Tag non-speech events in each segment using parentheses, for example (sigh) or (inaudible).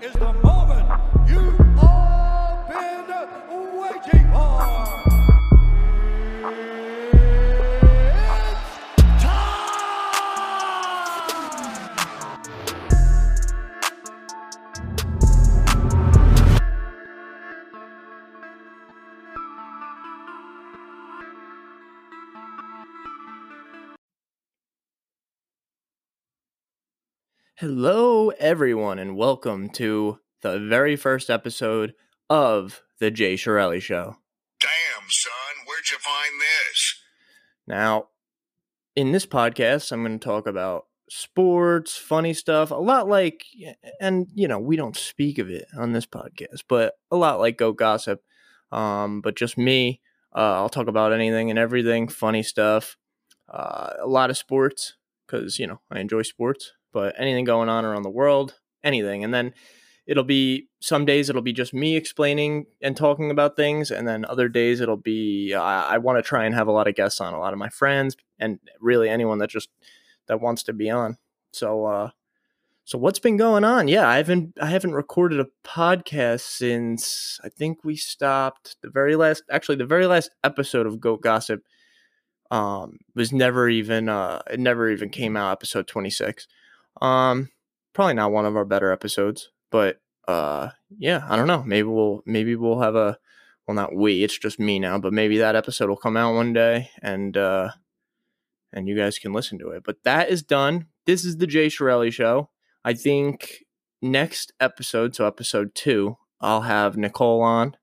is the Hello, everyone, and welcome to the very first episode of The Jay Chirelli Show. Damn, son, where'd you find this? Now, in this podcast, I'm going to talk about sports, funny stuff, a lot like, and you know, we don't speak of it on this podcast, but a lot like Go Gossip, um, but just me. Uh, I'll talk about anything and everything, funny stuff, uh, a lot of sports, because, you know, I enjoy sports, but anything going on around the world, anything. And then it'll be some days it'll be just me explaining and talking about things and then other days it'll be i, I want to try and have a lot of guests on a lot of my friends and really anyone that just that wants to be on so uh so what's been going on yeah i haven't i haven't recorded a podcast since i think we stopped the very last actually the very last episode of goat gossip um was never even uh it never even came out episode 26 um probably not one of our better episodes but uh yeah i don't know. Maybe we'll maybe we'll have a well not we it's just me now but maybe that episode will come out one day and uh and you guys can listen to it. But that is done. This is the jay chirelli show. I think next episode so episode two i'll have nicole on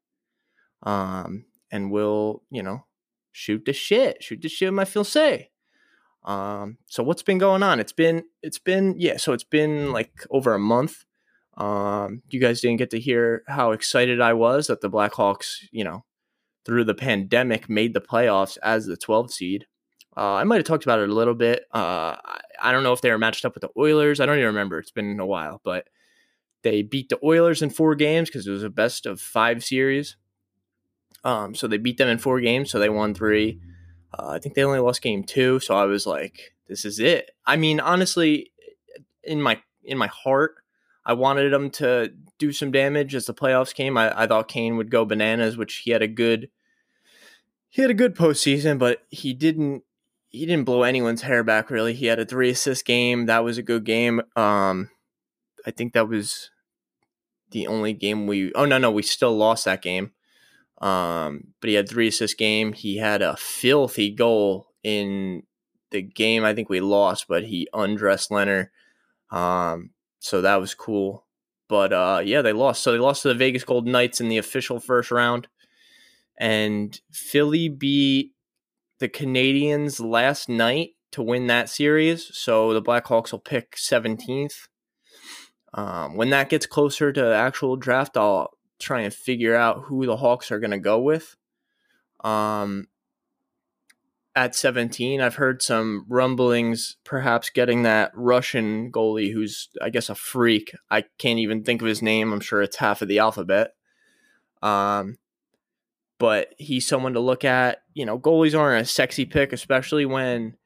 um and we'll you know shoot the shit shoot the shit with my fiance um so what's been going on it's been it's been yeah so it's been like over a month um, you guys didn't get to hear how excited I was that the Blackhawks, you know, through the pandemic, made the playoffs as the 12th seed. Uh, I might have talked about it a little bit. Uh, I, I don't know if they were matched up with the Oilers. I don't even remember. It's been a while, but they beat the Oilers in four games because it was a best of five series. Um, so they beat them in four games. So they won three. Uh, I think they only lost game two. So I was like, this is it. I mean, honestly, in my in my heart, I wanted him to do some damage as the playoffs came. I, I thought Kane would go bananas, which he had a good he had a good postseason, but he didn't he didn't blow anyone's hair back really. He had a three assist game. That was a good game. Um I think that was the only game we oh no no we still lost that game. Um but he had three assists game. He had a filthy goal in the game I think we lost, but he undressed Lehner. Um so that was cool. But uh, yeah, they lost. So they lost to the Vegas Golden Knights in the official first round, and Philly beat the Canadiens last night to win that series. So the Blackhawks will pick 17th. Um, when that gets closer to actual draft, I'll try and figure out who the Hawks are going to go with. Um, at 17. I've heard some rumblings, perhaps getting that Russian goalie who's, I guess, a freak. I can't even think of his name. I'm sure it's half of the alphabet. Um, but he's someone to look at. You know, goalies aren't a sexy pick, especially when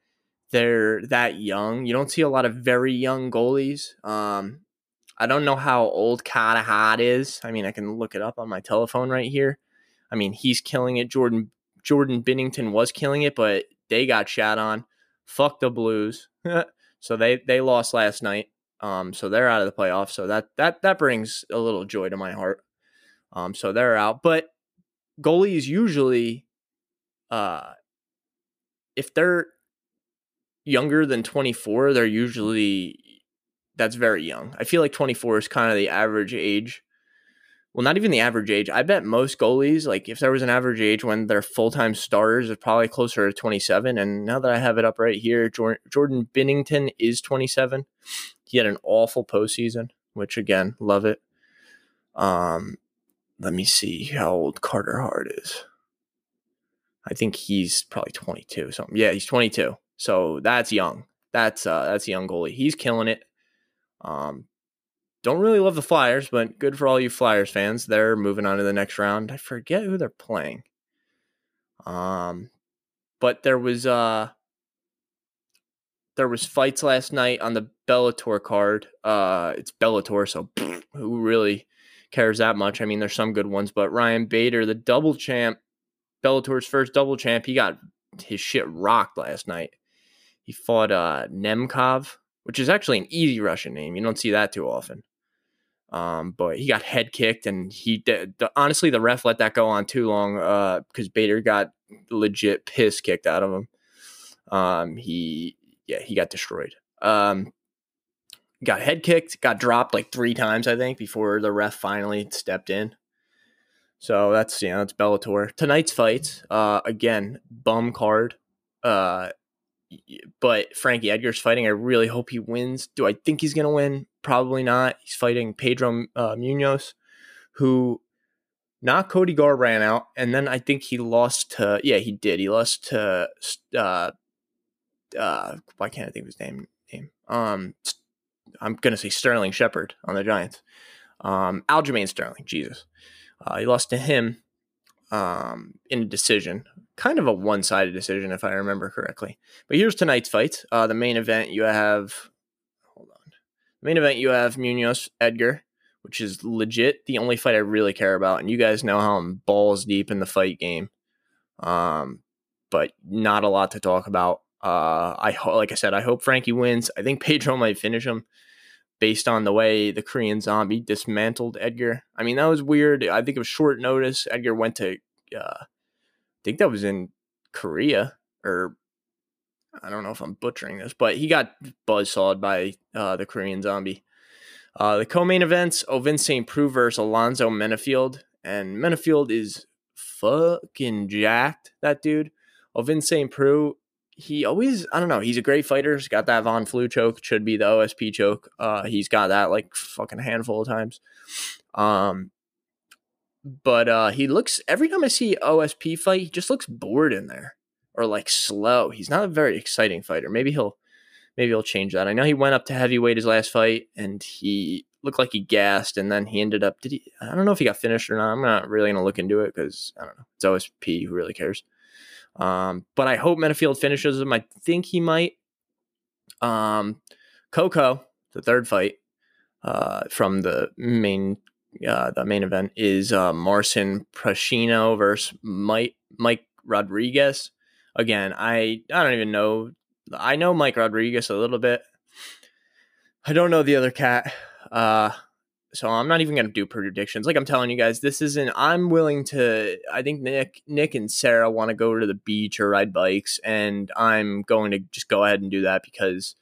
they're that young. You don't see a lot of very young goalies. Um, I don't know how old Carter Hart is. I mean, I can look it up on my telephone right here. I mean, he's killing it. Jordan Jordan Binnington was killing it, but they got shot on. Fuck the Blues. (laughs) so they they lost last night. Um, so they're out of the playoffs. So that that that brings a little joy to my heart. Um, so they're out. But goalies usually, uh, if they're younger than 24, they're usually that's very young. I feel like 24 is kind of the average age well, not even the average age. I bet most goalies, like if there was an average age when they're full time starters, is probably closer to 27. And now that I have it up right here, Jordan Binnington is 27. He had an awful postseason, which again, love it. Um, let me see how old Carter Hart is. I think he's probably 22. Something. Yeah, he's 22. So that's young. That's uh, that's a young goalie. He's killing it. Um, don't really love the Flyers, but good for all you Flyers fans. They're moving on to the next round. I forget who they're playing. Um, but there was uh, there was fights last night on the Bellator card. Uh, it's Bellator, so (sniffs) who really cares that much? I mean, there's some good ones, but Ryan Bader, the double champ, Bellator's first double champ, he got his shit rocked last night. He fought uh, Nemkov, which is actually an easy Russian name. You don't see that too often. Um, but he got head kicked, and he did. The, honestly, the ref let that go on too long because uh, Bader got legit piss kicked out of him. Um, he yeah, he got destroyed. Um, got head kicked, got dropped like three times, I think, before the ref finally stepped in. So that's you know, it's Bellator. Tonight's fight, uh, again, bum card. Uh, but Frankie Edgar's fighting. I really hope he wins. Do I think he's gonna win? Probably not. He's fighting Pedro uh, Munhoz, who not Cody Garbrandt, out, and then I think he lost to. Yeah, he did. He lost to. Uh, uh, why can't I think of his name? Name. Um, I'm gonna say Sterling Shepard on the Giants. Um, Aljamain Sterling. Jesus. Uh, he lost to him um, in a decision, kind of a one sided decision, if I remember correctly. But here's tonight's fight. Uh, the main event you have, hold on. The main event you have Munhoz Edgar, which is legit the only fight I really care about. And you guys know how I'm balls deep in the fight game. Um, but not a lot to talk about. Uh, I like I said, I hope Frankie wins. I think (laughs) Pedro might finish him based on the way the Korean zombie dismantled Edgar. I mean, that was weird. I think it was short notice. Edgar went to, uh, think that was in Korea, or I don't know if I'm butchering this, but he got buzzsawed by uh, the Korean zombie. Uh, the co-main events: Ovin St. Preux versus Alonzo Menifield, and Menifield is fucking jacked. That dude, Ovin St. Preux he always I don't know, he's a great fighter. He's got that Von Flue choke, should be the OSP choke. Uh he's got that like fucking handful of times. Um but uh he looks every time I see OSP fight, he just looks bored in there or like slow. He's not a very exciting fighter. Maybe he'll maybe he'll change that. I know he went up to heavyweight his last fight and he looked like he gassed and then he ended up did he I don't know if he got finished or not. I'm not really going to look into it cuz I don't know. It's OSP who really cares. Um, but I hope Menifield finishes him. I think he might. Um, Coco, the third fight uh, from the main uh, the main event is uh, Marcin Prachnio versus Mike Mike Rodriguez. Again, I I don't even know. I know Mike Rodriguez a little bit. I don't know the other cat. Uh, so I'm not even to do predictions. Like I'm telling you guys, this isn't. I'm willing to. I think Nick, Nick and Sarah want to go to the beach or ride bikes, and I'm going to just go ahead and do that because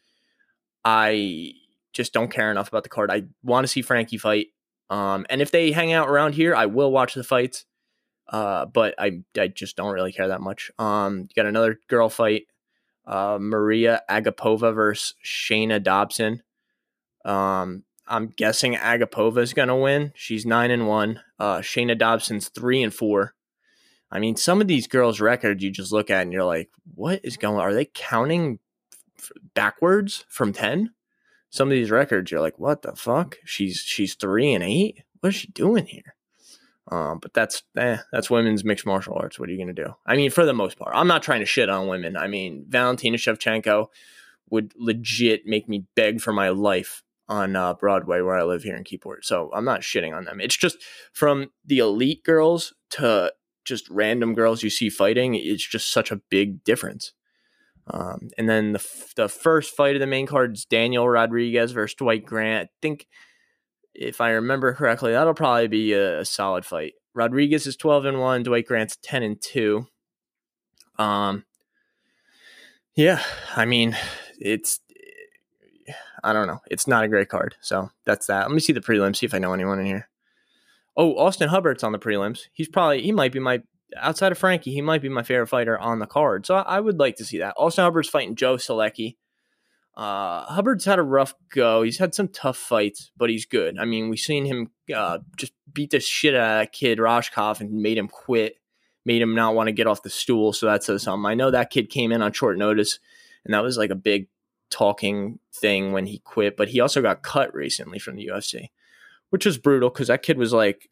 I just don't care enough about the card. I want to see Frankie fight. Um, and if they hang out around here, I will watch the fights. Uh, but I I just don't really care that much. Um, you got another girl fight. Uh, Maria Agapova versus Shayna Dobson. Um, I'm guessing Agapova is going to win. She's nine and one. Uh, Shayna Dobson's three and four. I mean, some of these girls' records you just look at and you're like, what is going? on? Are they counting backwards from ten? Some of these records, you're like, what the fuck? She's she's three and eight. What is she doing here? Um, but that's eh, that's women's mixed martial arts. What are you gonna do? I mean, for the most part, I'm not trying to shit on women. I mean, Valentina Shevchenko would legit make me beg for my life on uh, Broadway where I live here in Keyport. So I'm not shitting on them. It's just from the elite girls to just random girls you see fighting. It's just such a big difference. Um, and then the the first fight of the main card is Daniel Rodriguez versus Dwight Grant. I think if I remember correctly, that'll probably be a, a solid fight. Rodriguez is 12 and 1, Dwight Grant's 10 and 2. Um yeah, I mean, it's I don't know. It's not a great card. So that's that. Let me see the prelims, see if I know anyone in here. Oh, Austin Hubbard's on the prelims. He's probably, he might be my, outside of Frankie, he might be my favorite fighter on the card. So I, I would like to see that. Austin Hubbard's fighting Joe Solecki. Uh, Hubbard's had a rough go. He's had some tough fights, but he's good. I mean, we've seen him uh, just beat the shit out of that kid, Rohskopf, and made him quit, made him not want to get off the stool. So that says something. I know that kid came in on short notice, and that was like a big talking thing when he quit, but he also got cut recently from the UFC, which was brutal because that kid was like,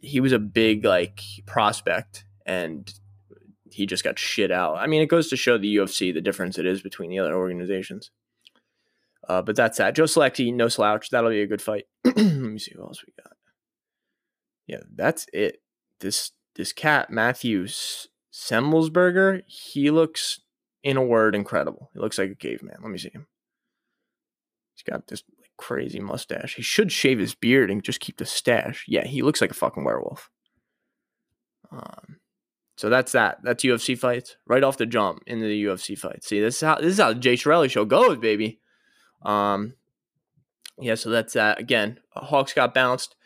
he was a big like prospect and he just got shit out. I mean, it goes to show the UFC the difference it is between the other organizations. Uh, but that's that. Joe Solecki, no slouch. That'll be a good fight. (clears throat) Let me see what else we got. Yeah, that's it. This this cat Matthews Semelsberger, he looks in a word incredible. He looks like a caveman. Let me see him. He's got this crazy mustache. He should shave his beard and just keep the stash. Yeah, he looks like a fucking werewolf. Um, so that's that. That's UFC fights right off the jump into the UFC fight. See, this is how this is how the Jay Chirelli show goes, baby. Um, yeah. So that's that. Again, Hawks got bounced.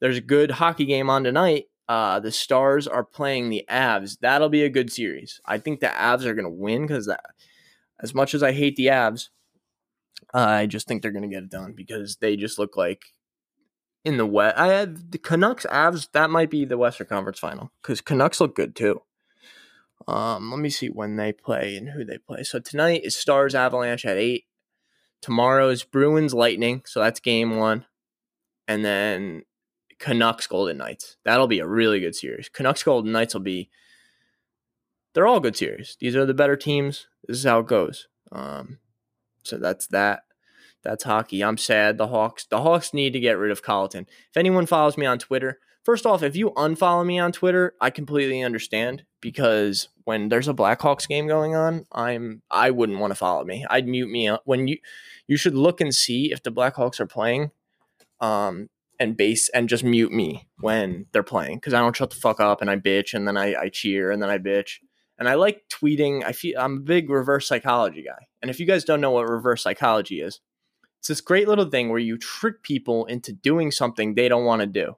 There's a good hockey game on tonight. Uh, the Stars are playing the Avs. That'll be a good series. I think the Avs are going to win because that, as much as I hate the Avs, I just think they're going to get it done because they just look like in the West. I had the Canucks Avs. That might be the Western Conference Final because Canucks look good too. Um, let me see when they play and who they play. So tonight is Stars Avalanche at eight. Tomorrow is Bruins Lightning. So that's game one, and then Canucks Golden Knights. That'll be a really good series. Canucks Golden Knights will be. They're all good series. These are the better teams. This is how it goes. Um, so that's that. That's hockey. I'm sad. The Hawks. The Hawks need to get rid of Colliton. If anyone follows me on Twitter, first off, if you unfollow me on Twitter, I completely understand because when there's a Blackhawks game going on, I'm I wouldn't want to follow me. I'd mute me when you you should look and see if the Blackhawks are playing, um, and base and just mute me when they're playing because I don't shut the fuck up and I bitch and then I, I cheer and then I bitch and I like tweeting. I feel I'm a big reverse psychology guy, and if you guys don't know what reverse psychology is, it's this great little thing where you trick people into doing something they don't want to do.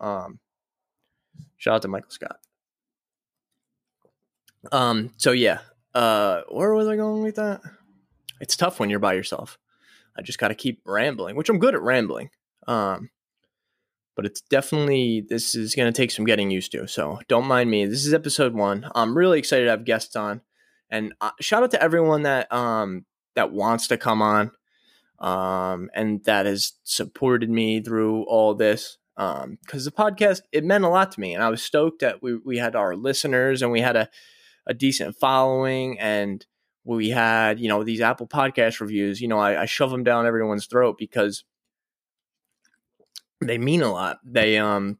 Um, shout out to Michael Scott. Um, so yeah, uh, where was I going with that? It's tough when you're by yourself. I just got to keep rambling, which I'm good at rambling. Um, but it's definitely this is going to take some getting used to. So don't mind me. This is episode one. I'm really excited to have guests on, and uh, shout out to everyone that um that wants to come on, um, and that has supported me through all this. Um, because the podcast it meant a lot to me, and I was stoked that we we had our listeners and we had a a decent following and we had you know these apple podcast reviews you know I, I shove them down everyone's throat because they mean a lot. They um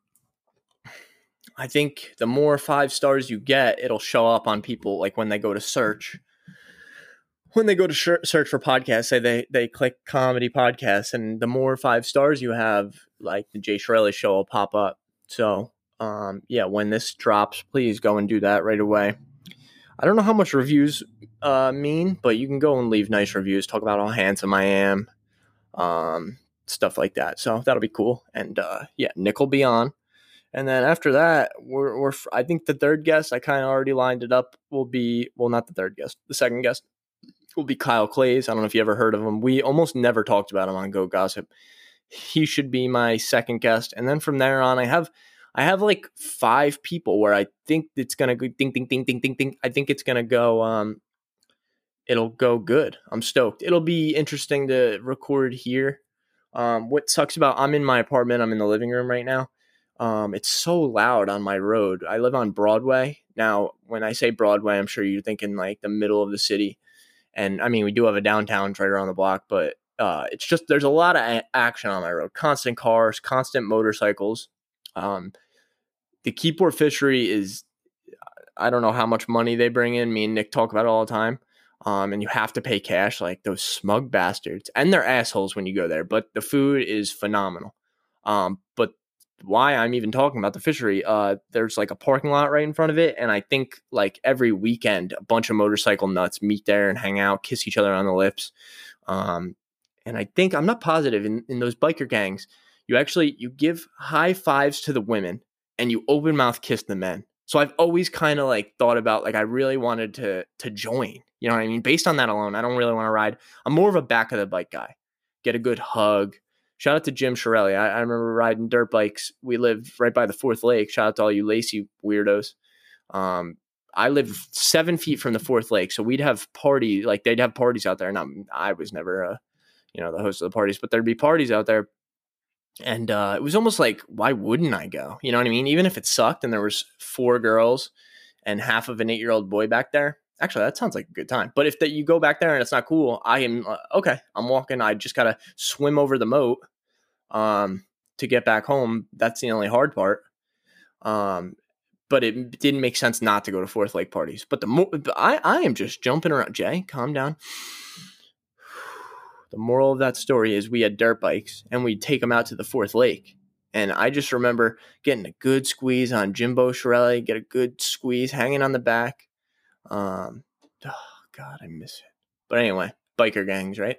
I think the more five stars you get, it'll show up on people like when they go to search. When they go to sh- search for podcasts, say they they click comedy podcasts, and the more five stars you have, like the Jay Shirley show will pop up. So, um, yeah, when this drops, please go and do that right away. I don't know how much reviews uh, mean, but you can go and leave nice reviews. Talk about how handsome I am. Um, stuff like that. So that'll be cool. And uh, yeah, Nick will be on. And then after that, we're, we're I think the third guest, I kind of already lined it up, will be, well, not the third guest, the second guest will be Kyle Clays. I don't know if you ever heard of him. We almost never talked about him on Go Gossip. He should be my second guest. And then from there on, I have. I have like five people where I think it's gonna go ding ding ding ding ding ding. I think it's gonna go um it'll go good. I'm stoked. It'll be interesting to record here um, what sucks about I'm in my apartment. I'm in the living room right now. Um, it's so loud on my road. I live on Broadway. Now, when I say Broadway, I'm sure you're thinking like the middle of the city. And I mean, we do have a downtown right around the block, but uh, it's just there's a lot of a- action on my road. Constant cars, constant motorcycles. Um, the Keyport fishery is I don't know how much money they bring in. Me and Nick talk about it all the time um, and you have to pay cash like those smug bastards and they're assholes when you go there but the food is phenomenal. Um, but why i'm even talking about the fishery uh, there's like a parking lot right in front of it and i think like every weekend a bunch of motorcycle nuts meet there and hang out kiss each other on the lips. Um, and i think i'm not positive in, in those biker gangs you actually you give high fives to the women and you open mouth kiss the men. So I've always kind of like thought about like I really wanted to to join. You know what I mean? Based on that alone, I don't really want to ride. I'm more of a back of the bike guy. Get a good hug. Shout out to Jim Chirelli. I, I remember riding dirt bikes. We live right by the fourth lake. Shout out to all you Lacey weirdos. Um, I live seven feet from the fourth lake, so we'd have party like they'd have parties out there. And I was never, uh, you know, the host of the parties, but there'd be parties out there and uh, it was almost like why wouldn't i go you know what i mean even if it sucked and there was four girls and half of an eight year old boy back there. Actually, that sounds like a good time. But if that you go back there and it's not cool, I am uh, okay. I'm walking. I just gotta swim over the moat um, to get back home. That's the only hard part. Um, but it didn't make sense not to go to fourth lake parties. But the more I, I am just jumping around. Jay, calm down. (sighs) The moral of that story is we had dirt bikes and we'd take them out to the fourth lake. And I just remember getting a good squeeze on Jimbo Chirelli, get a good squeeze hanging on the back. Um, oh God, I miss it. But anyway, biker gangs, right?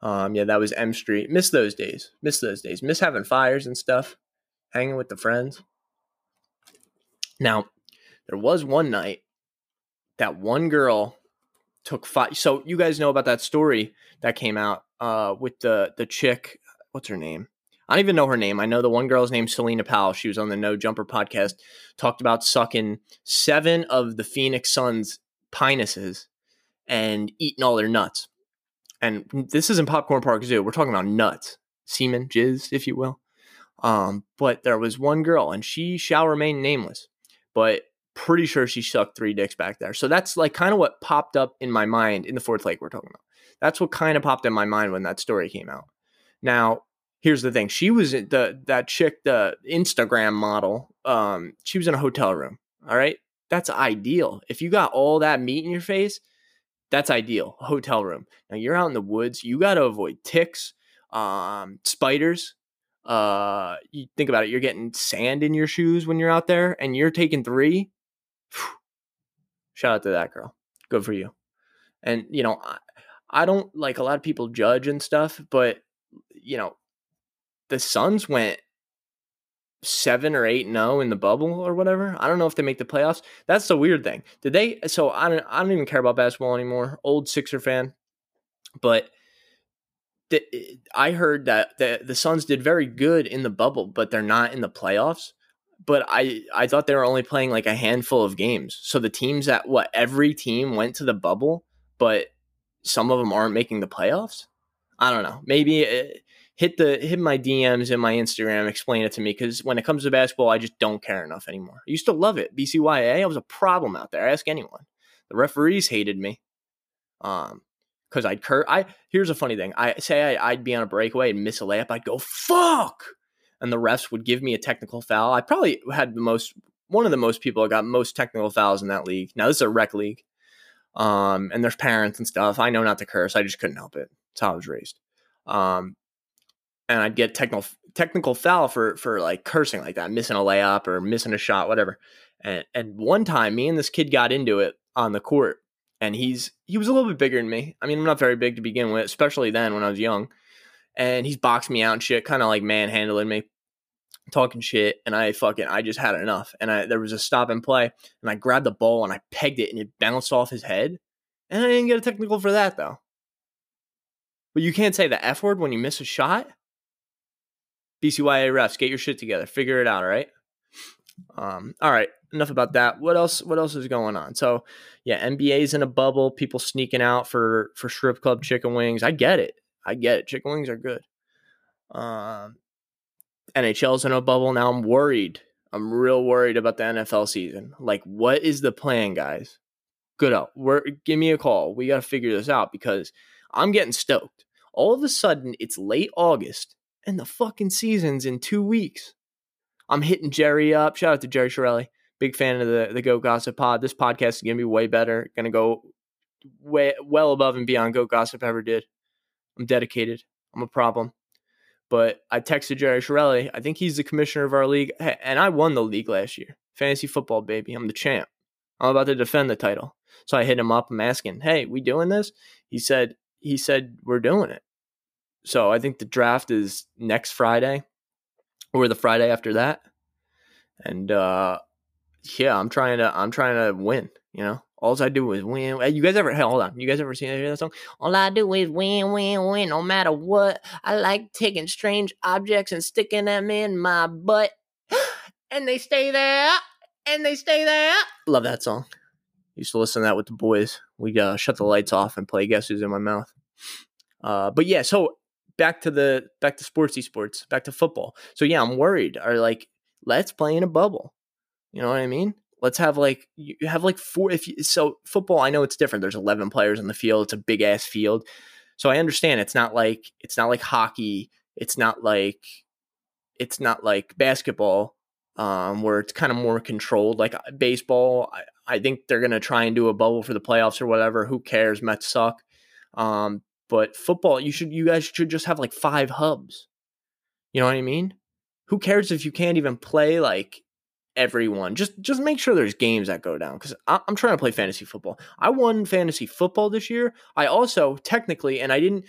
Um, yeah, that was M Street. Miss those days. Miss those days. Miss having fires and stuff. Hanging with the friends. Now, there was one night that one girl took five. So you guys know about that story that came out uh, with the the chick. What's her name? I don't even know her name. I know the one girl's name, Selena Powell. She was on the No Jumper podcast. Talked about sucking seven of the Phoenix Suns penises and eating all their nuts. And this isn't Popcorn Park Zoo. We're talking about nuts, semen, jizz, if you will. Um, but there was one girl, and she shall remain nameless. But pretty sure she sucked three dicks back there. So that's like kind of what popped up in my mind in the fourth lake we're talking about. That's what kind of popped in my mind when that story came out. Now, here's the thing. She was the that chick, the Instagram model. Um, she was in a hotel room. All right. That's ideal. If you got all that meat in your face, that's ideal. Hotel room. Now you're out in the woods. You got to avoid ticks, um, spiders. Uh, you think about it. You're getting sand in your shoes when you're out there, and you're taking three. Shout out to that girl. Good for you. And you know, I, I don't like a lot of people judge and stuff, but you know, the Suns went seven or eight no oh in the bubble or whatever. I don't know if they make the playoffs. That's the weird thing. Did they? So I don't. I don't even care about basketball anymore. Old Sixer fan, but the, I heard that the the Suns did very good in the bubble, but they're not in the playoffs. But I I thought they were only playing like a handful of games. So the teams that what every team went to the bubble, but some of them aren't making the playoffs. I don't know. Maybe. It, hit the hit my DMs and my Instagram, explain it to me because when it comes to basketball, I just don't care enough anymore. I used to love it. BCYA, I was a problem out there. Ask anyone. The referees hated me. Um, because I'd cur. I here's a funny thing. I say I, would be on a breakaway and miss a layup. I'd go fuck, and the refs would give me a technical foul. I probably had the most one of the most people got most technical fouls in that league. Now this is a rec league, um, and there's parents and stuff. I know not to curse. I just couldn't help it. That's how I was raised. Um, and I'd get technical technical foul for for like cursing like that, missing a layup or missing a shot, whatever. And and one time, me and this kid got into it on the court, and he's he was a little bit bigger than me. I mean, I'm not very big to begin with, especially then when I was young. And he's boxed me out and shit, kind of like manhandling me, talking shit. And I fucking I just had enough. And I there was a stop and play, and I grabbed the ball and I pegged it, and it bounced off his head. And I didn't get a technical for that though. But you can't say the F word when you miss a shot. BCYA refs, get your shit together. Figure it out, all right? Um, all right, enough about that. What else what else is going on? So yeah, NBA's in a bubble, people sneaking out for for strip club chicken wings. I get it. I get it. Chicken wings are good. Um NHL's in a bubble. Now I'm worried. I'm real worried about the NFL season. Like, what is the plan, guys? Good. We're, give me a call. We got to figure this out because I'm getting stoked. All of a sudden, it's late August and the fucking season's in two weeks. I'm hitting Jerry up. Shout out to Jerry Chirelli. Big fan of the, the Go Gossip pod. This podcast is going to be way better. Going to go way well above and beyond Go Gossip ever did. I'm dedicated. I'm a problem. But I texted Jerry Chirelli. I think he's the commissioner of our league. And I won the league last year. Fantasy football, baby. I'm the champ. I'm about to defend the title. So I hit him up. I'm asking, hey, we doing this? He said, he said, we're doing it. So I think the draft is next Friday or the Friday after that. And uh yeah, I'm trying to I'm trying to win, you know. All I do is win. You guys ever hey, hold on? You guys ever seen that song? All I do is win, win, win, no matter what. I like taking strange objects and sticking them in my butt, (gasps) and they stay there, and they stay there. Love that song. Used to listen to that with the boys. We uh, shut the lights off and play Guess Who's in My Mouth. Uh, but yeah, so back to the back to sportsy sports, back to football. So yeah, I'm worried. Are like, let's play in a bubble. You know what I mean? Let's have like you have like four. If you, so, football. I know it's different. There's 11 players on the field. It's a big ass field, so I understand. It's not like it's not like hockey. It's not like it's not like basketball, um, where it's kind of more controlled. Like uh, baseball, I, I think they're gonna try and do a bubble for the playoffs or whatever. Who cares? Mets suck. Um, but football, you should you guys should just have like five hubs. You know what I mean? Who cares if you can't even play like everyone? Just just make sure there's games that go down because I'm trying to play fantasy football. I won fantasy football this year. I also technically, and I didn't.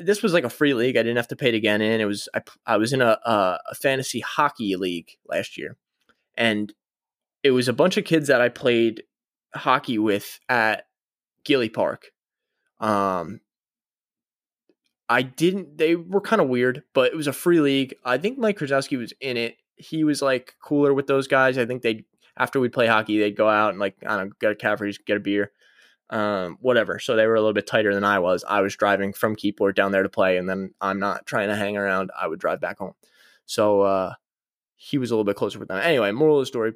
This was like a free league. I didn't have to pay to get in. It was I I was in a a, a fantasy hockey league last year, and it was a bunch of kids that I played hockey with at Gilly Park. Um, I didn't. They were kind of weird, but it was a free league. I think Mike Krzyzewski was in it. He was like cooler with those guys. I think they after we'd play hockey, they'd go out and like I don't know, get a Caffrey's, get a beer, um, whatever. So they were a little bit tighter than I was. I was driving from Keyport down there to play, and then I'm not trying to hang around. I would drive back home. So uh, he was a little bit closer with them. Anyway, moral of the story: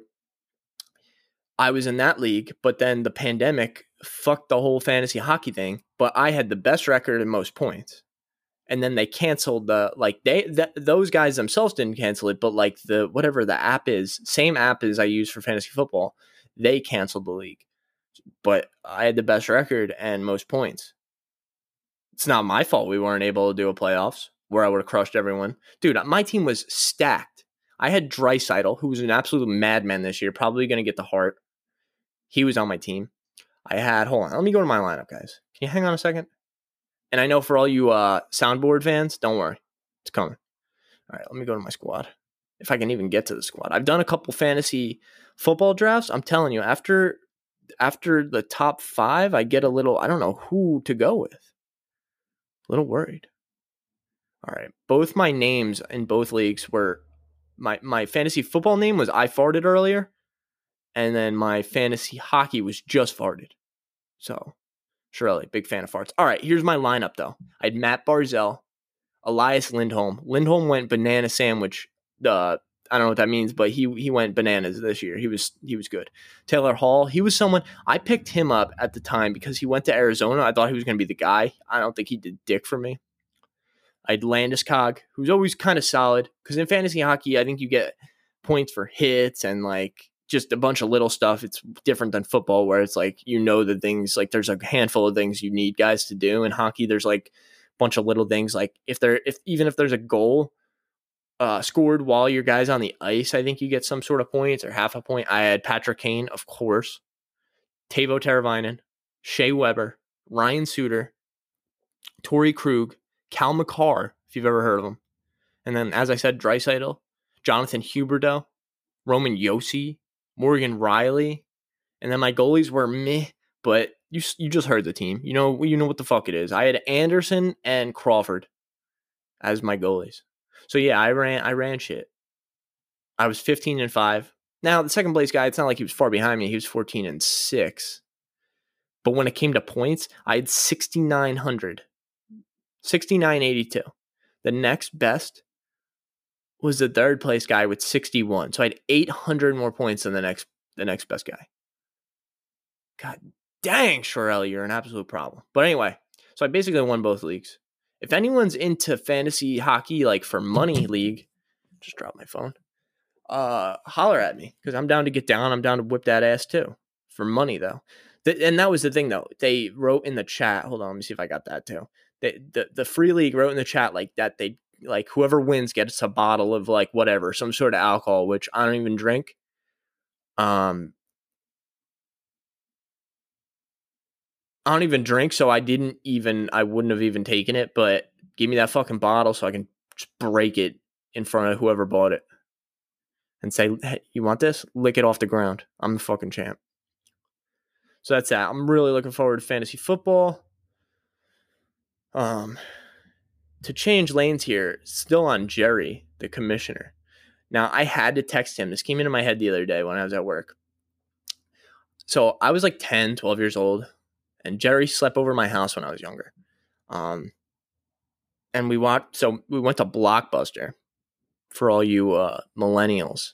I was in that league, but then the pandemic fucked the whole fantasy hockey thing. But I had the best record and most points and then they canceled the like they th- those guys themselves didn't cancel it but like the whatever the app is same app as i use for fantasy football they canceled the league. But i had the best record and most points. It's not my fault we weren't able to do a playoffs where i would have crushed everyone. Dude my team was stacked. I had Draisaitl, who was an absolute madman this year probably going to get the Hart. He was on my team. I had hold on let me go to my lineup guys. Can you hang on a second and I know for all you uh, soundboard fans, don't worry, it's coming. All right, let me go to my squad. If I can even get to the squad, I've done a couple fantasy football drafts. I'm telling you, after after the top five, I get a little. I don't know who to go with. A little worried. All right, both my names in both leagues were my my fantasy football name was I farted earlier, and then my fantasy hockey was just farted. So Shirley, big fan of farts. All right, here's my lineup though. I had Matt Barzal, Elias Lindholm. Lindholm went banana sandwich. Uh, I don't know what that means, but he he went bananas this year. He was he was good. Taylor Hall, he was someone I picked him up at the time because he went to Arizona. I thought he was going to be the guy. I don't think he did dick for me. I had Landeskog, who's always kind of solid because in fantasy hockey, I think you get points for hits and like just a bunch of little stuff. It's different than football where it's like you know the things like there's a handful of things you need guys to do. In hockey, there's like a bunch of little things like if there if even if there's a goal uh, scored while your guys on the ice, I think you get some sort of points or half a point. I had Patrick Kane, of course, Teuvo Teravainen, Shea Weber, Ryan Suter, Torey Krug, Cale Makar, if you've ever heard of him. And then, as I said, Draisaitl, Jonathan Huberdeau, Roman Josi, Morgan Rielly, and then my goalies were meh. But you you just heard the team. You know you know what the fuck it is. I had Anderson and Crawford as my goalies. So yeah, I ran I ran shit. I was 15 and 5. Now, the second place guy, it's not like he was far behind me. He was 14 and 6. But when it came to points, I had 6900. 6982. The next best was the third place guy with 61. So I had 800 more points than the next the next best guy. God dang, Shirley, you're an absolute problem. But anyway, so I basically won both leagues. If anyone's into fantasy hockey, like for money (laughs) league, just drop my phone. Uh, holler at me because I'm down to get down. I'm down to whip that ass too for money though. The, and that was the thing though. They wrote in the chat. Hold on, let me see if I got that too. They, the the free league wrote in the chat like that they like whoever wins gets a bottle of like whatever, some sort of alcohol, which I don't even drink. Um, I don't even drink, so I didn't even, I wouldn't have even taken it. But give me that fucking bottle so I can just break it in front of whoever bought it and say, hey, "You want this? Lick it off the ground. I'm the fucking champ." So that's that. I'm really looking forward to fantasy football. Um, to change lanes here, still on Jerry, the commissioner. Now, I had to text him. This came into my head the other day when I was at work. So I was like 10, 12 years old, and Jerry slept over my house when I was younger. Um, and we watched, so we went to Blockbuster for all you uh, millennials.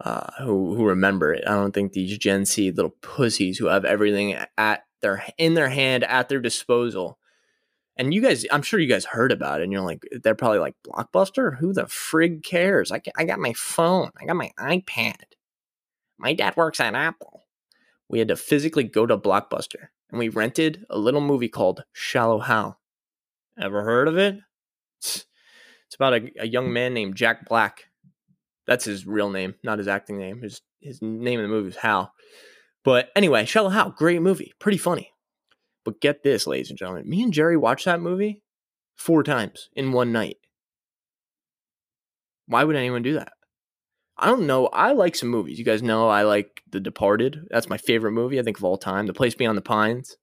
uh, who who remember it. I don't think these Gen Z little pussies who have everything at their in their hand at their disposal. And you guys, I'm sure you guys heard about it, and you're like, they're probably like Blockbuster. Who the frig cares? I I got my phone. I got my iPad. My dad works at Apple. We had to physically go to Blockbuster, and we rented a little movie called Shallow Hal. Ever heard of it? It's, about a, a young man named Jack Black that's his real name, not his acting name. His his name in the movie is Hal. But anyway, Shallow Hal, great movie, pretty funny. But get this, ladies and gentlemen, me and Jerry watched that movie four times in one night. Why would anyone do that? I don't know. I like some movies. You guys know I like The Departed. That's my favorite movie, I think, of all time. The Place Beyond the Pines.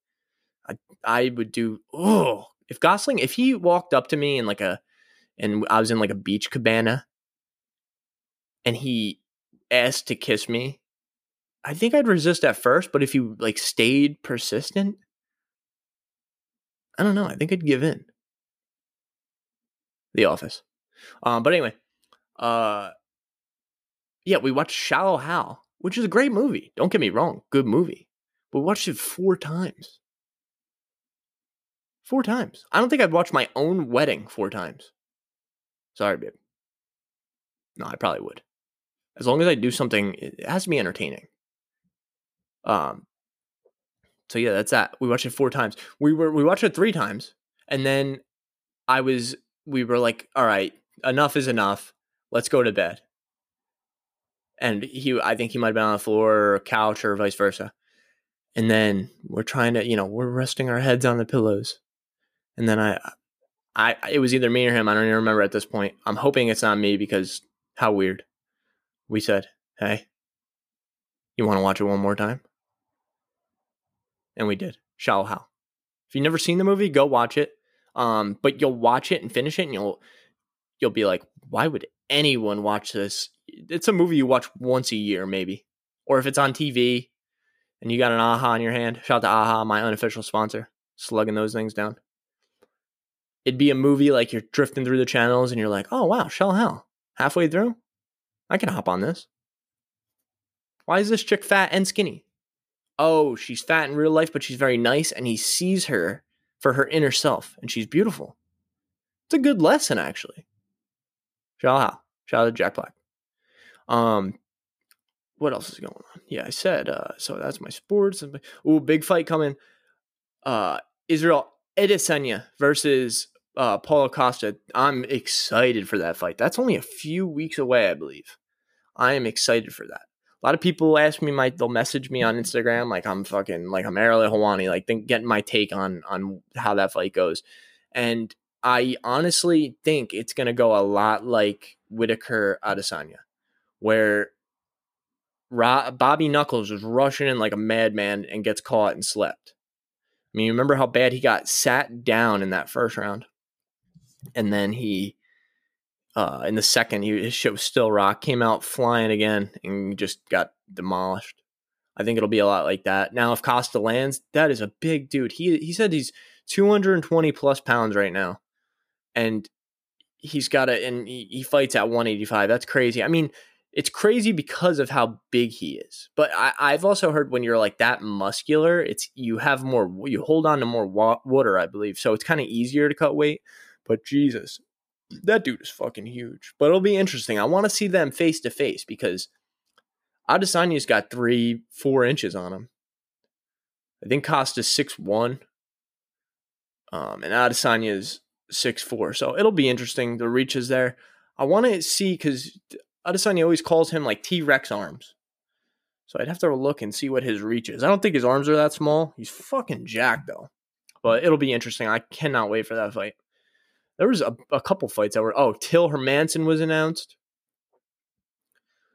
I I would do oh if Gosling if he walked up to me in like a and I was in like a beach cabana and he asked to kiss me, I think I'd resist at first, but if you like stayed persistent, I don't know. I think I'd give in. The Office. Um, but anyway, uh, yeah, we watched Shallow Hal, which is a great movie. Don't get me wrong, good movie. But we watched it four times. Four times. I don't think I'd watch my own wedding four times. Sorry, babe. No, I probably would as long as I do something, it has to be entertaining. Um. So yeah, that's that. We watched it four times. We were we watched it three times, and then I was we were like, all right, enough is enough. Let's go to bed. And he, I think he might have been on the floor or couch or vice versa. And then we're trying to, you know, we're resting our heads on the pillows. And then I, I, it was either me or him. I don't even remember at this point. I'm hoping it's not me because how weird we said, Hey, you want to watch it one more time? And we did. Shallow Hal. If you've never seen the movie, go watch it. Um, but you'll watch it and finish it, and you'll you'll be like, why would anyone watch this? It's a movie you watch once a year, maybe. Or if it's on TV and you got an AHA in your hand, shout out to AHA, my unofficial sponsor, slugging those things down. It'd be a movie like you're drifting through the channels and you're like, oh wow, Shallow Hal. Halfway through, I can hop on this. Why is this chick fat and skinny? Oh, she's fat in real life, but she's very nice, and he sees her for her inner self, and she's beautiful. It's a good lesson, actually. Shout out. Shout out to Jack Black. Um, what else is going on? Yeah, I said, uh, so that's my sports. Ooh, big fight coming. Uh, Israel Adesanya versus uh, Paulo Costa. I'm excited for that fight. That's only a few weeks away, I believe. I am excited for that. A lot of people ask me my they'll message me on Instagram like I'm fucking like I'm Ariel Helwani, like think, getting my take on on how that fight goes. And I honestly think it's gonna go a lot like Whittaker Adesanya, where Bobby Knuckles was rushing in like a madman and gets caught and slept. I mean, remember how bad he got sat down in that first round, and then he uh, in the second, he, his was still rock. Came out flying again and just got demolished. I think it'll be a lot like that. Now, if Costa lands, that is a big dude. He he said he's 220 plus pounds right now, and he's got a and he, he fights at 185. That's crazy. I mean, it's crazy because of how big he is. But I, I've also heard when you're like that muscular, it's you have more you hold on to more wa- water, I believe. So it's kind of easier to cut weight. But Jesus, that dude is fucking huge. But it'll be interesting. I want to see them face to face because Adesanya's got three, four inches on him. I think Costa's six one, um, and Adesanya's six four. So it'll be interesting. The reach is there. I want to see because Adesanya always calls him like T Rex arms. So I'd have to look and see what his reach is. I don't think his arms are that small. He's fucking jacked though. But it'll be interesting. I cannot wait for that fight. There was a, a couple fights that were oh Till Hermansson was announced,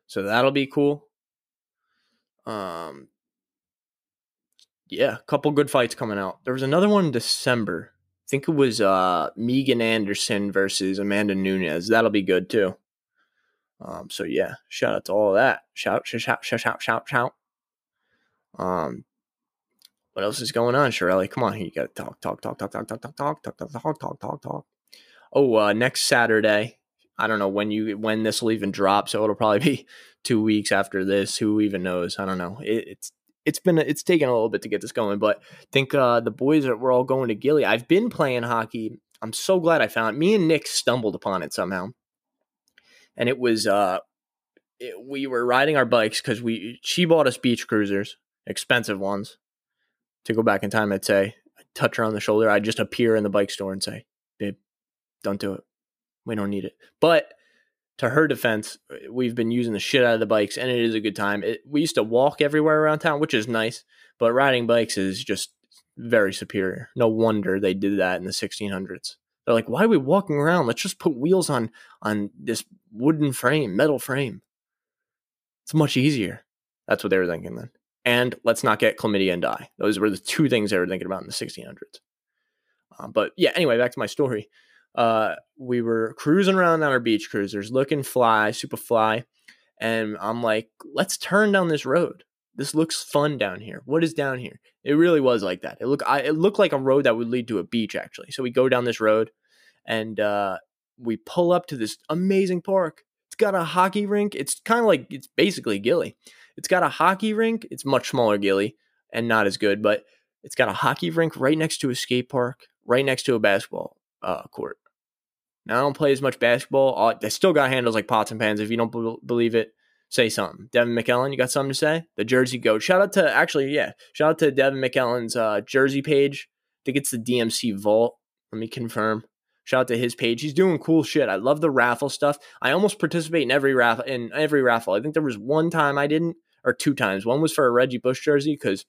so that'll be cool. Um, yeah, a couple good fights coming out. There was another one in December. I think it was uh Megan Anderson versus Amanda Nunes. That'll be good too. Um, so yeah, shout out to all of that. Shout, shout, shout, shout, shout, shout, shout. Um, what else is going on, Shirley? Come on, here you gotta talk, talk, talk, talk, talk, talk, talk, talk, talk, talk, talk, talk, talk, talk. Oh, uh, next Saturday, I don't know when you when this will even drop. So it'll probably (laughs) be two weeks after this. Who even knows? I don't know. It, it's it's been it's taken a little bit to get this going, but I think uh, the boys are we're all going to Gilly. I've been playing hockey. I'm so glad I found it. Me and Nick stumbled upon it somehow, and it was uh, it, we were riding our bikes because we she bought us beach cruisers, expensive ones. To go back in time, I'd say I'd touch her on the shoulder. I'd just appear in the bike store and say, "Babe, don't do it. We don't need it." But to her defense, we've been using the shit out of the bikes, and it is a good time. It, we used to walk everywhere around town, which is nice, but riding bikes is just very superior. No wonder they did that in the 1600s. They're like, why are we walking around? Let's just put wheels on on this wooden frame, metal frame. It's much easier. That's what they were thinking then. And let's not get chlamydia and die. Those were the two things they were thinking about in the 1600s. Um, but yeah, anyway, back to my story uh, we were cruising around on our beach cruisers, looking fly, super fly, and I'm like, let's turn down this road. This looks fun down here. What is down here? It really was like that. It looked, I, it looked like a road that would lead to a beach actually. So we go down this road, and uh, we pull up to this amazing park. It's got a hockey rink. It's kind of like it's basically Gilly. It's got a hockey rink. It's much smaller Gilly and not as good, but it's got a hockey rink right next to a skate park, right next to a basketball uh, court. Now I don't play as much basketball. I still got handles like pots and pans. If you don't believe it, say something. Devin McKellen, you got something to say? The Jersey Goat. Shout out to actually, yeah, shout out to Devin McKellen's uh, Jersey page. I think it's the DMC Vault. Let me confirm. Shout out to his page. He's doing cool shit. I love the raffle stuff. I almost participate in every raffle. In every raffle, I think there was one time I didn't, or two times. One was for a Reggie Bush jersey because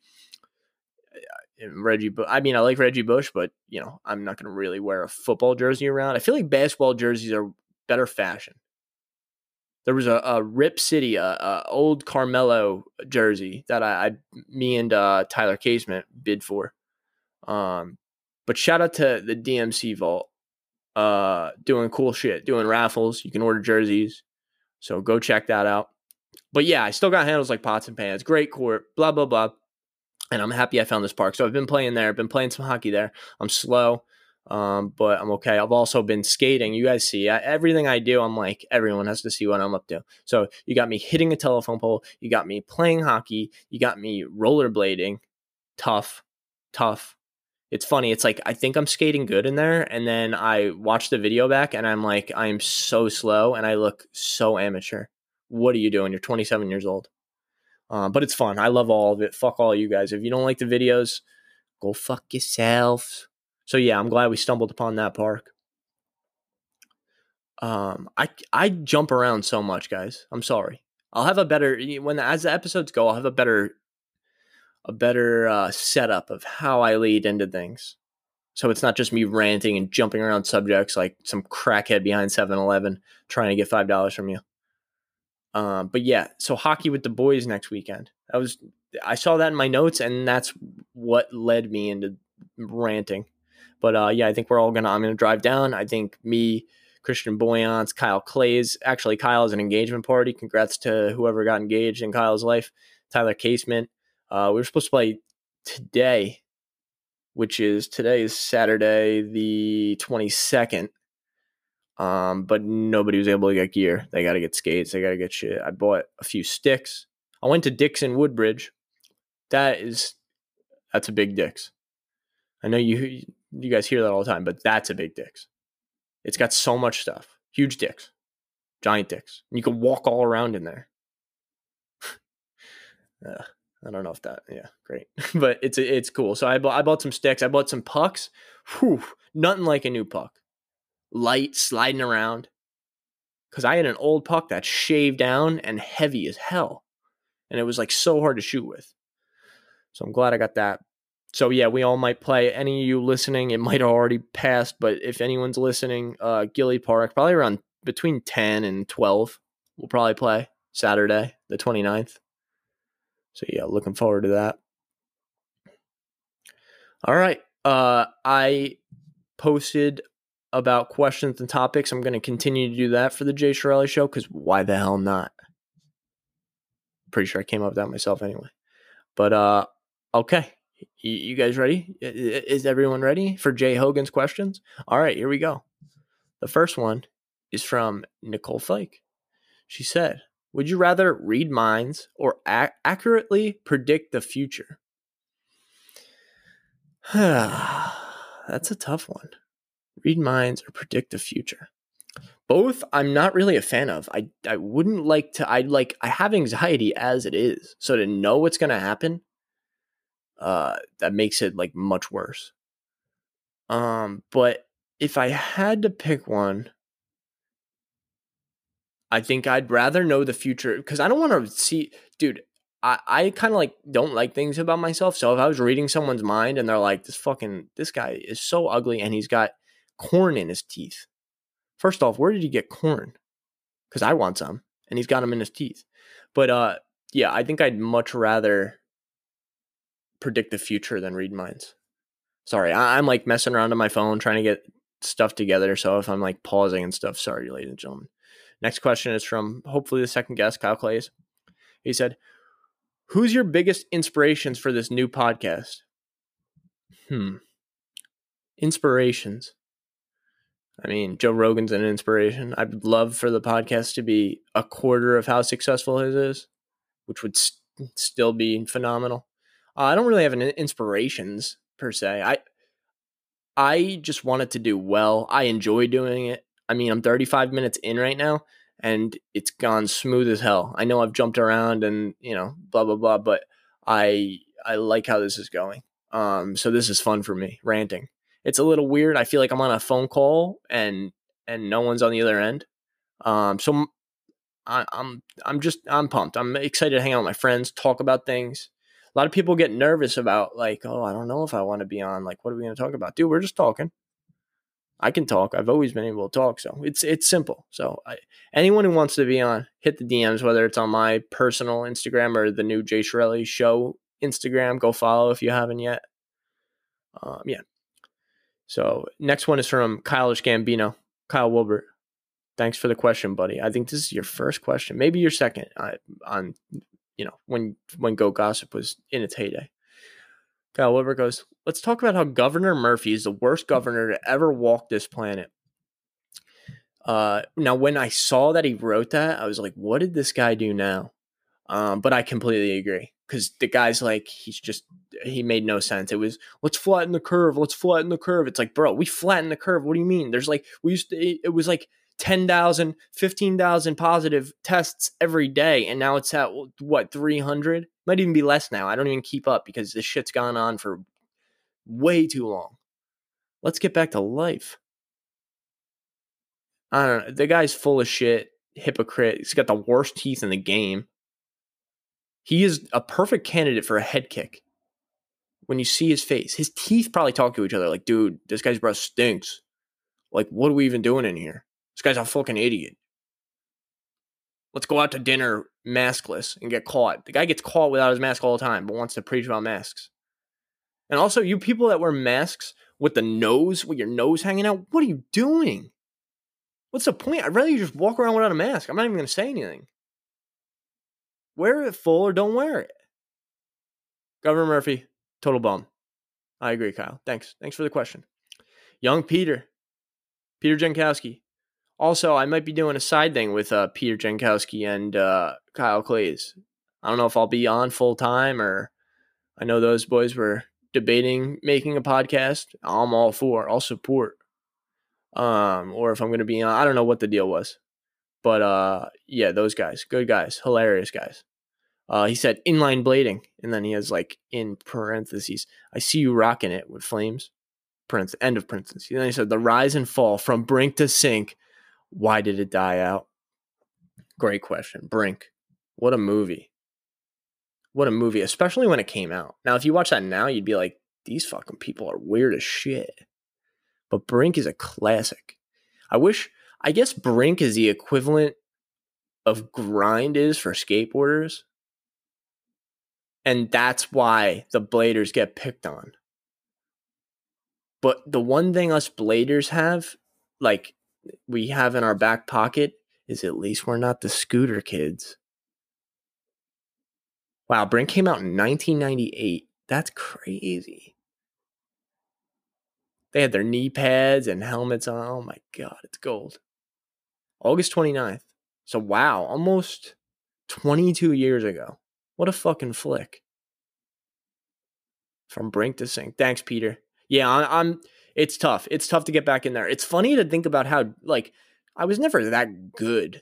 Reggie. But I mean, I like Reggie Bush, but you know, I'm not going to really wear a football jersey around. I feel like basketball jerseys are better fashion. There was a, a Rip City, a, a, old Carmelo jersey that I, I me and uh, Tyler Casement bid for. Um, but shout out to the DMC Vault, uh, doing cool shit, doing raffles. You can order jerseys, so go check that out. But yeah, I still got handles like pots and pans. Great court, blah blah blah and I'm happy I found this park. So I've been playing there. I've been playing some hockey there. I'm slow, um, but I'm okay. I've also been skating. You guys see I, everything I do. I'm like everyone has to see what I'm up to. So you got me hitting a telephone pole. You got me playing hockey. You got me rollerblading. Tough, tough. It's funny. It's like I think I'm skating good in there, and then I watch the video back, and I'm like, I'm so slow, and I look so amateur. What are you doing? You're 27 years old. Uh, but it's fun. I love all of it. Fuck all you guys. If you don't like the videos, go fuck yourselves. So yeah, I'm glad we stumbled upon that park. Um, I I jump around so much, guys. I'm sorry. I'll have a better when as the episodes go. I'll have a better a better uh, setup of how I lead into things. So it's not just me ranting and jumping around subjects like some crackhead behind 7-Eleven trying to get five dollars from you. Um, but yeah, so hockey with the boys next weekend. I was I saw that in my notes, and that's what led me into ranting. But uh, yeah, I think we're all gonna. I'm gonna drive down. I think me, Christian Boyance, Kyle Clays. Actually, Kyle is an engagement party. Congrats to whoever got engaged in Kyle's life. Tyler Casement. Uh, we were supposed to play today, which is today is Saturday the 22nd. Um, but nobody was able to get gear. They got to get skates. They got to get shit. I bought a few sticks. I went to Dixon Woodbridge. That is, that's a big Dix. I know you you guys hear that all the time, but that's a big Dix. It's got so much stuff. Huge Dix, giant Dix. You can walk all around in there. (laughs) uh, I don't know if that, yeah, great, (laughs) but it's it's cool. So I bought I bought some sticks. I bought some pucks. Whew, nothing like a new puck light sliding around. Because I had an old puck that's shaved down and heavy as hell. And it was like so hard to shoot with. So I'm glad I got that. So yeah, we all might play. Any of you listening, it (laughs) might have already passed, but if anyone's listening, uh Gilly Park, probably around between 10 and 12, we'll probably play Saturday, the 29th. So yeah, looking forward to that. All right. Uh I posted about questions and topics. I'm going to continue to do that for the Jay Chirelli show because why the hell not? Pretty sure I came up with that myself anyway. But uh, okay, you guys ready? Is everyone ready for Jay Hogan's questions? All right, here we go. The first one is from Nicole Fike. She said, Would you rather read minds or ac- accurately predict the future? (sighs) That's a tough one. Read minds or predict the future. Both I'm not really a fan of. I I wouldn't like to I like I have anxiety as it is. So to know what's going to happen uh that makes it like much worse. Um but if I had to pick one I think I'd rather know the future because I don't want to see dude I, I kind of like don't like things about myself. So if I was reading someone's mind and they're like, this fucking, this guy is so ugly and he's got corn in his teeth. First off, where did he get corn? Because I want some and he's got them in his teeth. But uh, yeah, I think I'd much rather predict the future than read minds. Sorry, I, I'm like messing around on my phone trying to get stuff together. So if I'm like pausing and stuff, sorry, ladies and gentlemen. Next question is from hopefully the second guest, Kyle Clays. He said, Who's your biggest inspirations for this new podcast? Hmm. Inspirations. I mean, Joe Rogan's an inspiration. I'd love for the podcast to be a quarter of how successful his is, which would st- still be phenomenal. Uh, I don't really have any inspirations per se. I I just want it to do well. I enjoy doing it. I mean, I'm 35 minutes in right now, and it's gone smooth as hell. I know I've jumped around and you know blah blah blah, but I I like how this is going. Um, so this is fun for me ranting. It's a little weird. I feel like I'm on a phone call and and no one's on the other end. Um, so I, I'm I'm just I'm pumped. I'm excited to hang out with my friends, talk about things. A lot of people get nervous about like, oh, I don't know if I want to be on. Like, what are we going to talk about, dude? We're just talking. I can talk. I've always been able to talk, so it's it's simple. So I, anyone who wants to be on, hit the DMs, whether it's on my personal Instagram or the new Jay Chirelli Show Instagram. Go follow if you haven't yet. Um, yeah. So next one is from Kyle Gambino, Kyle Wilbert. Thanks for the question, buddy. I think this is your first question, maybe your second uh, on, you know, when when Goat Gossip was in its heyday. Kyle Wilbert goes, let's talk about how Governor Murphy is the worst governor to ever walk this planet. Uh, now, when I saw that he wrote that, I was like, what did this guy do now? Um, but I completely agree because the guy's like, he's just, he made no sense. It was, let's flatten the curve. Let's flatten the curve. It's like, bro, we flatten the curve. What do you mean? There's like, we used to, it was like 10,000, 15,000 positive tests every day. And now it's at what, 300? Might even be less now. I don't even keep up because this shit's gone on for way too long. Let's get back to life. I don't know. The guy's full of shit, hypocrite. He's got the worst teeth in the game. He is a perfect candidate for a head kick. When you see his face, his teeth probably talk to each other like, dude, this guy's breath stinks. Like, what are we even doing in here? This guy's a fucking idiot. Let's go out to dinner maskless and get caught. The guy gets caught without his mask all the time, but wants to preach about masks. And also, you people that wear masks with the nose, with your nose hanging out, what are you doing? What's the point? I'd rather you just walk around without a mask. I'm not even going to say anything. Wear it full or don't wear it. Governor Murphy, total bum. I agree, Kyle. Thanks. Thanks for the question. Young Peter, Peter Jankowski. Also, I might be doing a side thing with uh, Peter Jankowski and uh, Kyle Clays. I don't know if I'll be on full time or I know those boys were debating making a podcast. I'm all for. I'll support. Um, or if I'm going to be on, I don't know what the deal was, but uh, yeah, those guys, good guys, hilarious guys. Uh, he said inline blading, and then he has like in parentheses, I see you rocking it with flames. Prince, end of parentheses. And then he said the rise and fall from brink to sink. Why did it die out? Great question. Brink. What a movie. What a movie, especially when it came out. Now, if you watch that now, you'd be like, these fucking people are weird as shit. But Brink is a classic. I wish, I guess Brink is the equivalent of grind is for skateboarders. And that's why the bladers get picked on. But the one thing us bladers have, like we have in our back pocket, is at least we're not the scooter kids. Wow, Brink came out in 1998. That's crazy. They had their knee pads and helmets on. Oh my god, it's gold. August 29th. So wow, almost 22 years ago. What a fucking flick. From brink to sink. Thanks, Peter. Yeah, I, I'm. It's tough. It's tough to get back in there. It's funny to think about how like I was never that good,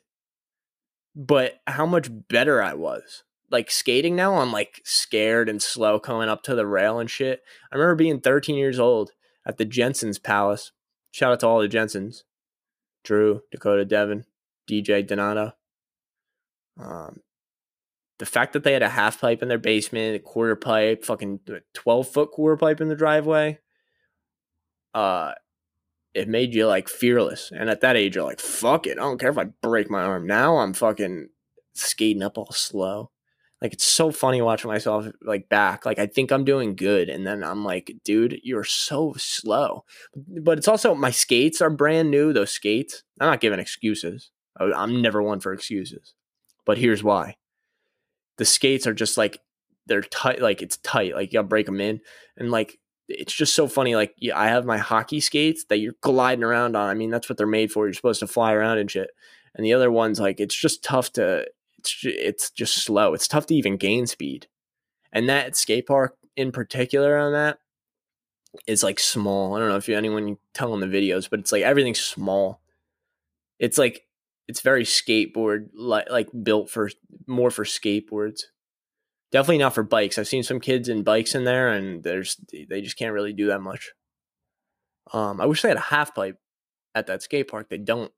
but how much better I was. Like skating now, I'm like scared and slow coming up to the rail and shit. I remember being 13 years old at the Jensen's Palace. Shout out to all the Jensens. Drew, Dakota, Devin, DJ, Donato. Um, the fact that they had a half pipe in their basement, a quarter pipe, fucking 12 foot quarter pipe in the driveway, uh, it made you like fearless. And at that age, you're like, fuck it. I don't care if I break my arm. Now I'm fucking skating up all slow. Like it's so funny watching myself like back. Like I think I'm doing good, and then I'm like, dude, you're so slow. But it's also my skates are brand new. Those skates. I'm not giving excuses. I'm never one for excuses. But here's why. The skates are just like they're tight. Like it's tight. Like you gotta break them in, and like it's just so funny. Like yeah, I have my hockey skates that you're gliding around on. I mean, that's what they're made for. You're supposed to fly around and shit. And the other ones, like it's just tough to. It's just slow. It's tough to even gain speed. And that skate park in particular on that is like small. I don't know if you, anyone tell in the videos, but it's like everything's small. It's like it's very skateboard like like built for more for skateboards. Definitely not for bikes. I've seen some kids in bikes in there, and there's they just can't really do that much. Um, I wish they had a half pipe at that skate park. They don't.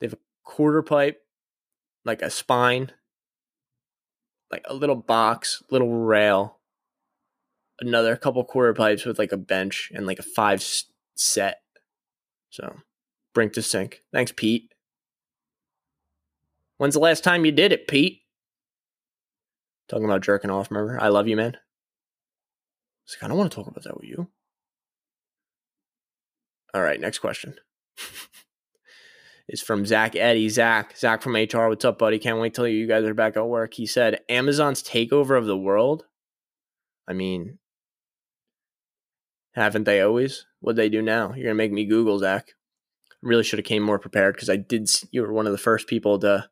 They have a quarter pipe, like a spine, like a little box, little rail, another couple quarter pipes with like a bench and like a five set. So, brink to sink. Thanks, Pete. When's the last time you did it, Pete? Talking about jerking off, remember? I love you, man. Like, I don't want to talk about that with you. All right, next question. (laughs) is from Zach Eddie. Zach, Zach from HR. What's up, buddy? Can't wait till you guys are back at work. He said, Amazon's takeover of the world. I mean, haven't they always? What they do now? You're gonna make me Google, Zach. Really should have came more prepared because I did. You were one of the first people to.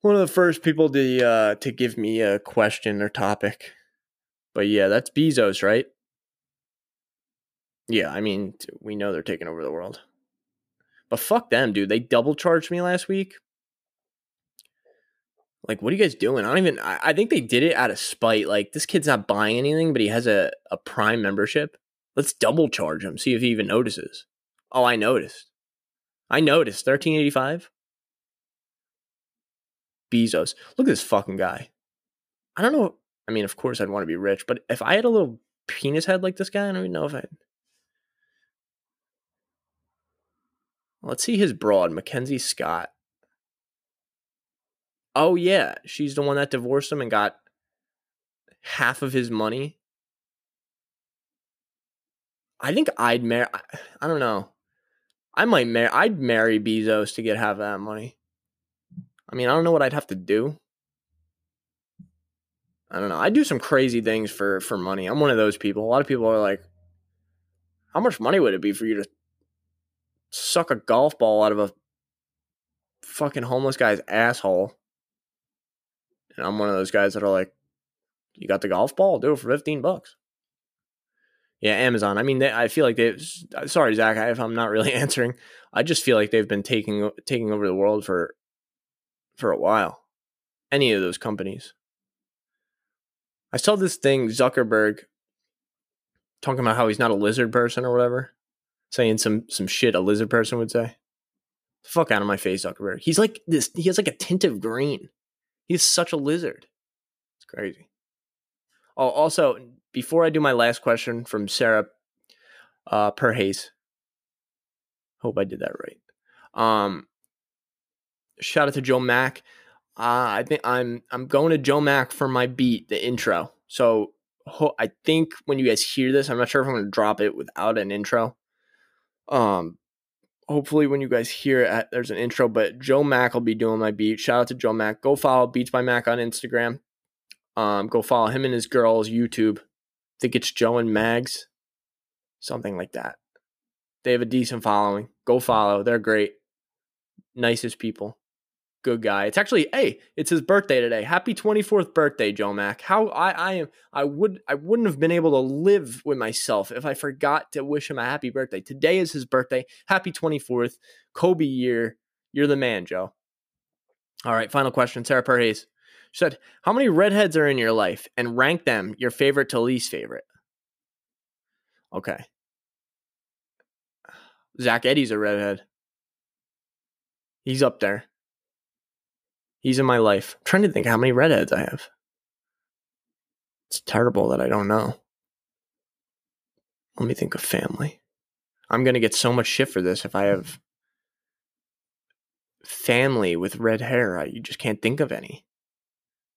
One of the first people to uh, to give me a question or topic, but yeah, that's Bezos, right? Yeah, I mean, we know they're taking over the world. But fuck them, dude. They double charged me last week. Like, what are you guys doing? I don't even. I, I think they did it out of spite. Like, this kid's not buying anything, but he has a, a Prime membership. Let's double charge him. See if he even notices. Oh, I noticed. I noticed. Thirteen eighty five. Bezos. Look at this fucking guy. I don't know. I mean, of course, I'd want to be rich, but if I had a little penis head like this guy, I don't even know if I'd. Let's see his broad, Mackenzie Scott. Oh yeah, she's the one that divorced him and got half of his money. I think I'd marry. I don't know. I might marry. I'd marry Bezos to get half of that money. I mean, I don't know what I'd have to do. I don't know. I'd do some crazy things for for money. I'm one of those people. A lot of people are like, "How much money would it be for you to suck a golf ball out of a fucking homeless guy's asshole?" And I'm one of those guys that are like, "You got the golf ball? I'll do it for 15 bucks." Yeah, Amazon. I mean, they, I feel like they. Uh, sorry, Zach, if I'm not really (laughs) answering, I just feel like they've been taking taking over the world for for a while. Any of those companies. I saw this thing Zuckerberg talking about how he's not a lizard person or whatever, saying some some shit a lizard person would say. Fuck out of my face, Zuckerberg. He's like this. He has like a tint of green. He's such a lizard. It's crazy. Oh, also, before I do my last question from Sarah uh, Perhays, hope I did that right. Um, shout out to Joe Mack. Uh, I think I'm I'm going to Joe Mack for my beat, the intro. So ho- I think when you guys hear this, I'm not sure if I'm going to drop it without an intro. Um, hopefully when you guys hear it, there's an intro. But Joe Mack will be doing my beat. Shout out to Joe Mack. Go follow Beats by Mac on Instagram. Um, go follow him and his girls YouTube. I think it's Joe and Mags, something like that. They have a decent following. Go follow. They're great. nicest people. Good guy. It's actually hey, it's his birthday today. Happy 24th birthday, Joe Mack. How I I am I would I wouldn't have been able to live with myself if I forgot to wish him a happy birthday. Today is his birthday. Happy 24th. Kobe year. You're the man, Joe. All right, final question. Sarah Perhays said, How many redheads are in your life and rank them your favorite to least favorite? Okay. Zach Eddy's a redhead. He's up there. He's in my life. I'm trying to think how many redheads I have. It's terrible that I don't know. Let me think of family. I'm going to get so much shit for this if I have family with red hair. I, you just can't think of any.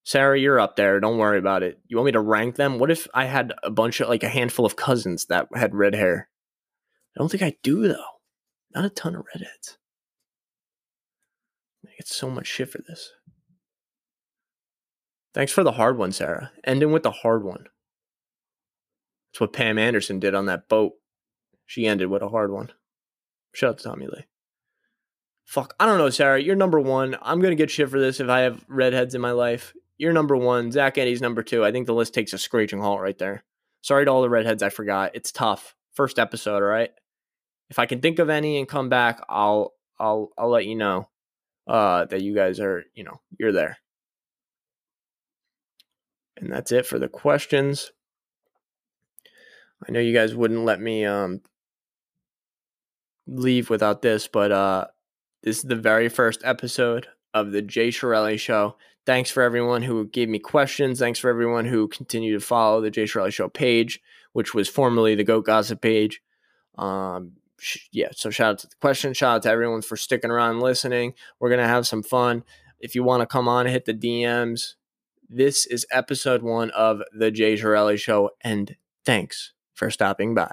Sarah, you're up there. Don't worry about it. You want me to rank them? What if I had a bunch of, like, a handful of cousins that had red hair? I don't think I do, though. Not a ton of redheads. I get so much shit for this. Thanks for the hard one, Sarah. Ending with the hard one. That's what Pam Anderson did on that boat. She ended with a hard one. Shout out to Tommy Lee. Fuck, I don't know, Sarah. You're number one. I'm gonna get shit for this if I have redheads in my life. You're number one. Zach Eddy's number two. I think the list takes a screeching halt right there. Sorry to all the redheads I forgot. It's tough. First episode, all right? If I can think of any and come back, I'll I'll I'll let you know uh that you guys are, you know, you're there. And that's it for the questions. I know you guys wouldn't let me um leave without this, but uh this is the very first episode of the Jay Chirelli Show. Thanks for everyone who gave me questions. Thanks for everyone who continued to follow the Jay Chirelli Show page, which was formerly the Goat Gossip page. Um, yeah, so shout out to the question. Shout out to everyone for sticking around and listening. We're gonna have some fun. If you want to come on, hit the DMs. This is episode one of the Jay Chirelli Show, and thanks for stopping by.